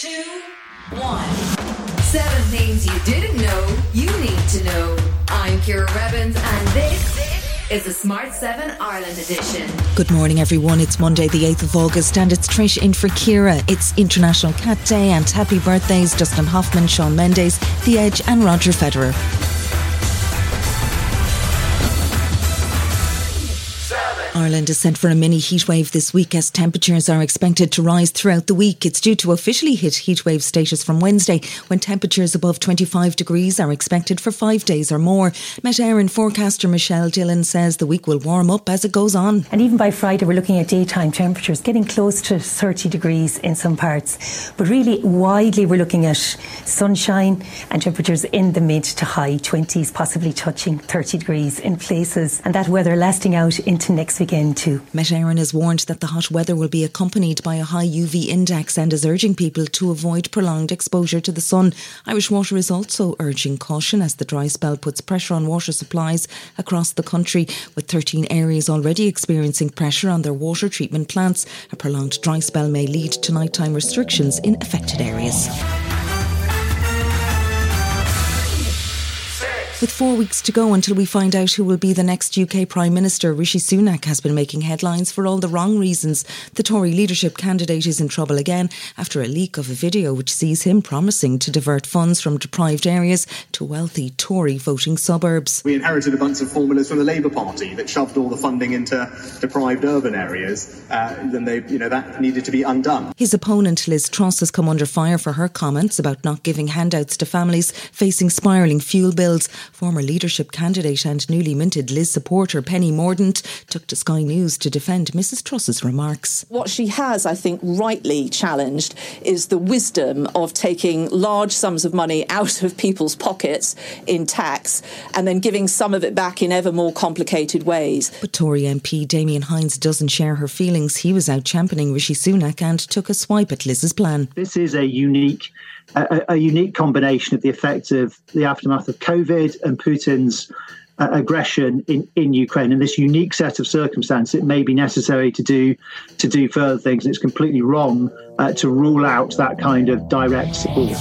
two, one. Seven things you didn't know you need to know. I'm Ciara Revins, and this is the Smart 7 Ireland edition. Good morning, everyone. It's Monday, the 8th of August, and it's Trish in for Ciara. It's International Cat Day, and happy birthdays, Dustin Hoffman, Shawn Mendes, The Edge, and Roger Federer. Ireland is sent for a mini heatwave this week as temperatures are expected to rise throughout the week. It's due to officially hit heatwave status from Wednesday when temperatures above 25 degrees are expected for five days or more. Met Éireann forecaster Michelle Dillon says the week will warm up as it goes on. And even by Friday, we're looking at daytime temperatures getting close to 30 degrees in some parts. But really, widely, we're looking at sunshine and temperatures in the mid to high 20s, possibly touching 30 degrees in places. And that weather lasting out into next weekend too. Met Éireann has warned that the hot weather will be accompanied by a high UV index and is urging people to avoid prolonged exposure to the sun. Irish Water is also urging caution as the dry spell puts pressure on water supplies across the country, with 13 areas already experiencing pressure on their water treatment plants. A prolonged dry spell may lead to nighttime restrictions in affected areas. With four weeks to go until we find out who will be the next UK Prime Minister, Rishi Sunak has been making headlines for all the wrong reasons. The Tory leadership candidate is in trouble again after a leak of a video which sees him promising to divert funds from deprived areas to wealthy Tory voting suburbs. We inherited a bunch of formulas from the Labour Party that shoved all the funding into deprived urban areas. Uh, then they, you know, that needed to be undone. His opponent Liz Truss has come under fire for her comments about not giving handouts to families facing spiralling fuel bills. Former leadership candidate and newly minted Liz supporter Penny Mordaunt took to Sky News to defend Mrs Truss's remarks. What she has, I think, rightly challenged is the wisdom of taking large sums of money out of people's pockets in tax and then giving some of it back in ever more complicated ways. But Tory MP Damien Hinds doesn't share her feelings. He was out championing Rishi Sunak and took a swipe at Liz's plan. This is a unique a, a, unique combination of the effects of the aftermath of COVID and Putin's uh, aggression in, in Ukraine. And this unique set of circumstances, it may be necessary to do to do further things. It's completely wrong uh, to rule out that kind of direct support.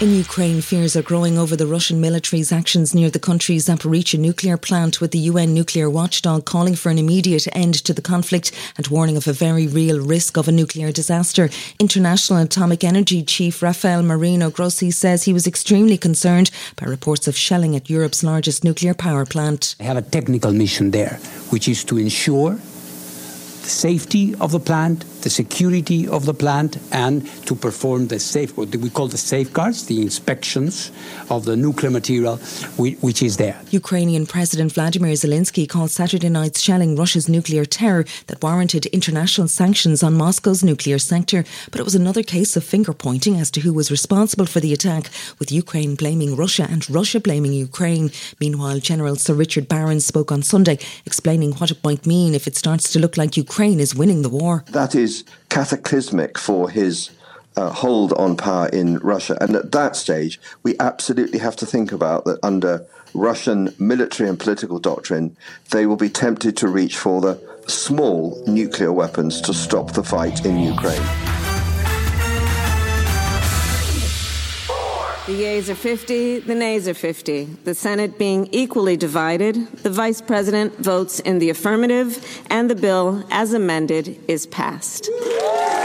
In Ukraine, fears are growing over the Russian military's actions near the country's Zaporizhzhia nuclear plant, with the UN nuclear watchdog calling for an immediate end to the conflict and warning of a very real risk of a nuclear disaster. International Atomic Energy Chief Rafael Mariano Grossi says he was extremely concerned by reports of shelling at Europe's largest nuclear power plant. I have a technical mission there, which is to ensure the safety of the plant, the security of the plant, and to perform the safe, what we call the safeguards, the inspections of the nuclear material, which is there. Ukrainian President Vladimir Zelensky called Saturday night's shelling Russia's nuclear terror that warranted international sanctions on Moscow's nuclear sector. But it was another case of finger pointing as to who was responsible for the attack, with Ukraine blaming Russia and Russia blaming Ukraine. Meanwhile, General Sir Richard Barron spoke on Sunday, explaining what it might mean if it starts to look like Ukraine is winning the war. That is is cataclysmic for his uh, hold on power in Russia. And at that stage, we absolutely have to think about that under Russian military and political doctrine, they will be tempted to reach for the small nuclear weapons to stop the fight in Ukraine. The yeas are 50, the nays are 50. The Senate being equally divided, the Vice President votes in the affirmative, and the bill, as amended, is passed.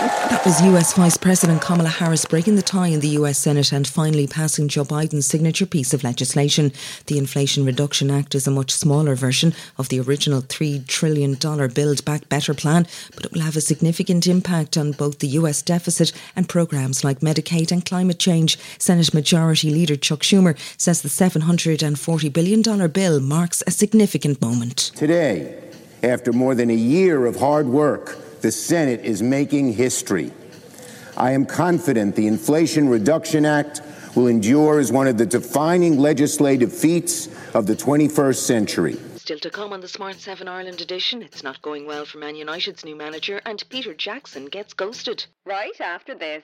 That was US Vice President Kamala Harris breaking the tie in the US Senate and finally passing Joe Biden's signature piece of legislation. The Inflation Reduction Act is a much smaller version of the original $3 trillion Build Back Better plan, but it will have a significant impact on both the US deficit and programs like Medicaid and climate change. Senate Majority Leader Chuck Schumer says the $740 billion bill marks a significant moment. Today, after more than a year of hard work, the Senate is making history. I am confident the Inflation Reduction Act will endure as one of the defining legislative feats of the 21st century. Still to come on the Smart 7 Ireland edition, it's not going well for Man United's new manager, and Peter Jackson gets ghosted. Right after this.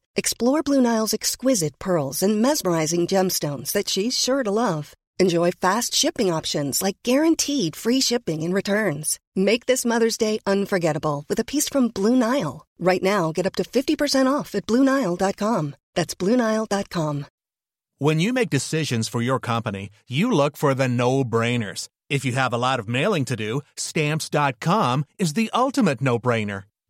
Explore Blue Nile's exquisite pearls and mesmerizing gemstones that she's sure to love. Enjoy fast shipping options like guaranteed free shipping and returns. Make this Mother's Day unforgettable with a piece from Blue Nile. Right now, get up to 50% off at BlueNile.com. That's BlueNile.com. When you make decisions for your company, you look for the no brainers. If you have a lot of mailing to do, Stamps.com is the ultimate no brainer.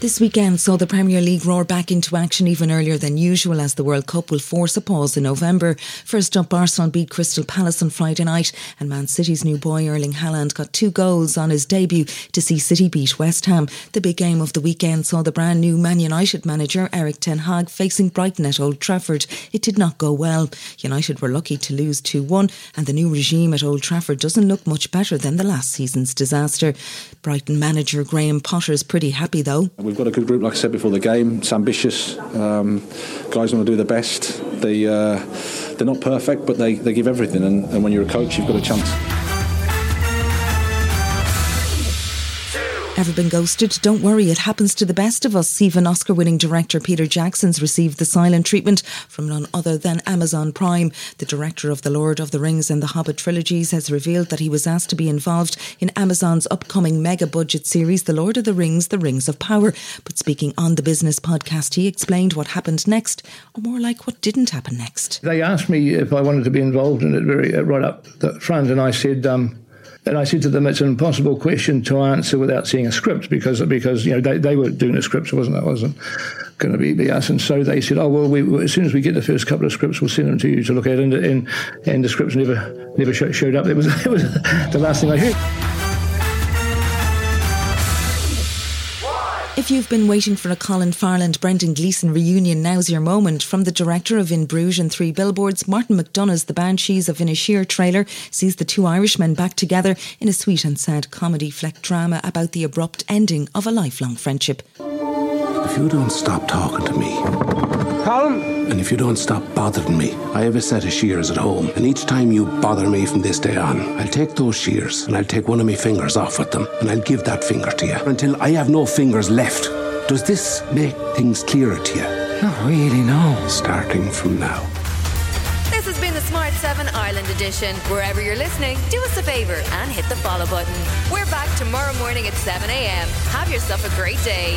This weekend saw the Premier League roar back into action even earlier than usual as the World Cup will force a pause in November. First up, Arsenal beat Crystal Palace on Friday night, and Man City's new boy Erling Haaland got two goals on his debut to see City beat West Ham. The big game of the weekend saw the brand new Man United manager Erik Ten Hag facing Brighton at Old Trafford. It did not go well. United were lucky to lose 2 1, and the new regime at Old Trafford doesn't look much better than the last season's disaster. Brighton manager Graham Potter's pretty happy though. We've got a good group, like I said before the game. It's ambitious. Um, guys want to do the best. They uh, they're not perfect, but they, they give everything. And, and when you're a coach, you've got a chance. Ever been ghosted? Don't worry, it happens to the best of us. Even Oscar winning director Peter Jackson's received the silent treatment from none other than Amazon Prime. The director of The Lord of the Rings and The Hobbit trilogies has revealed that he was asked to be involved in Amazon's upcoming mega budget series, The Lord of the Rings, The Rings of Power. But speaking on the business podcast, he explained what happened next, or more like what didn't happen next. They asked me if I wanted to be involved in it very uh, right up the front, and I said, um, and I said to them, it's an impossible question to answer without seeing a script because because you know they, they were doing a script, wasn't that wasn't going to be, be us. And so they said, oh well, we, as soon as we get the first couple of scripts, we'll send them to you to look at. And and, and the scripts never never showed up. It was it was the last thing I heard. If you've been waiting for a Colin Farrell and Brendan Gleeson reunion, now's your moment. From the director of In Bruges and Three Billboards, Martin McDonagh's The Banshees of Inisherin trailer sees the two Irishmen back together in a sweet and sad comedy fleck drama about the abrupt ending of a lifelong friendship. If you don't stop talking to me, Colin? And if you don't stop bothering me, I have a set of shears at home, and each time you bother me from this day on, I'll take those shears and I'll take one of my fingers off with them, and I'll give that finger to you until I have no fingers left. Does this make things clearer to you? Not really, no. Starting from now. This has been the Smart 7 Ireland edition. Wherever you're listening, do us a favour and hit the follow button. We're back tomorrow morning at 7 a.m. Have yourself a great day.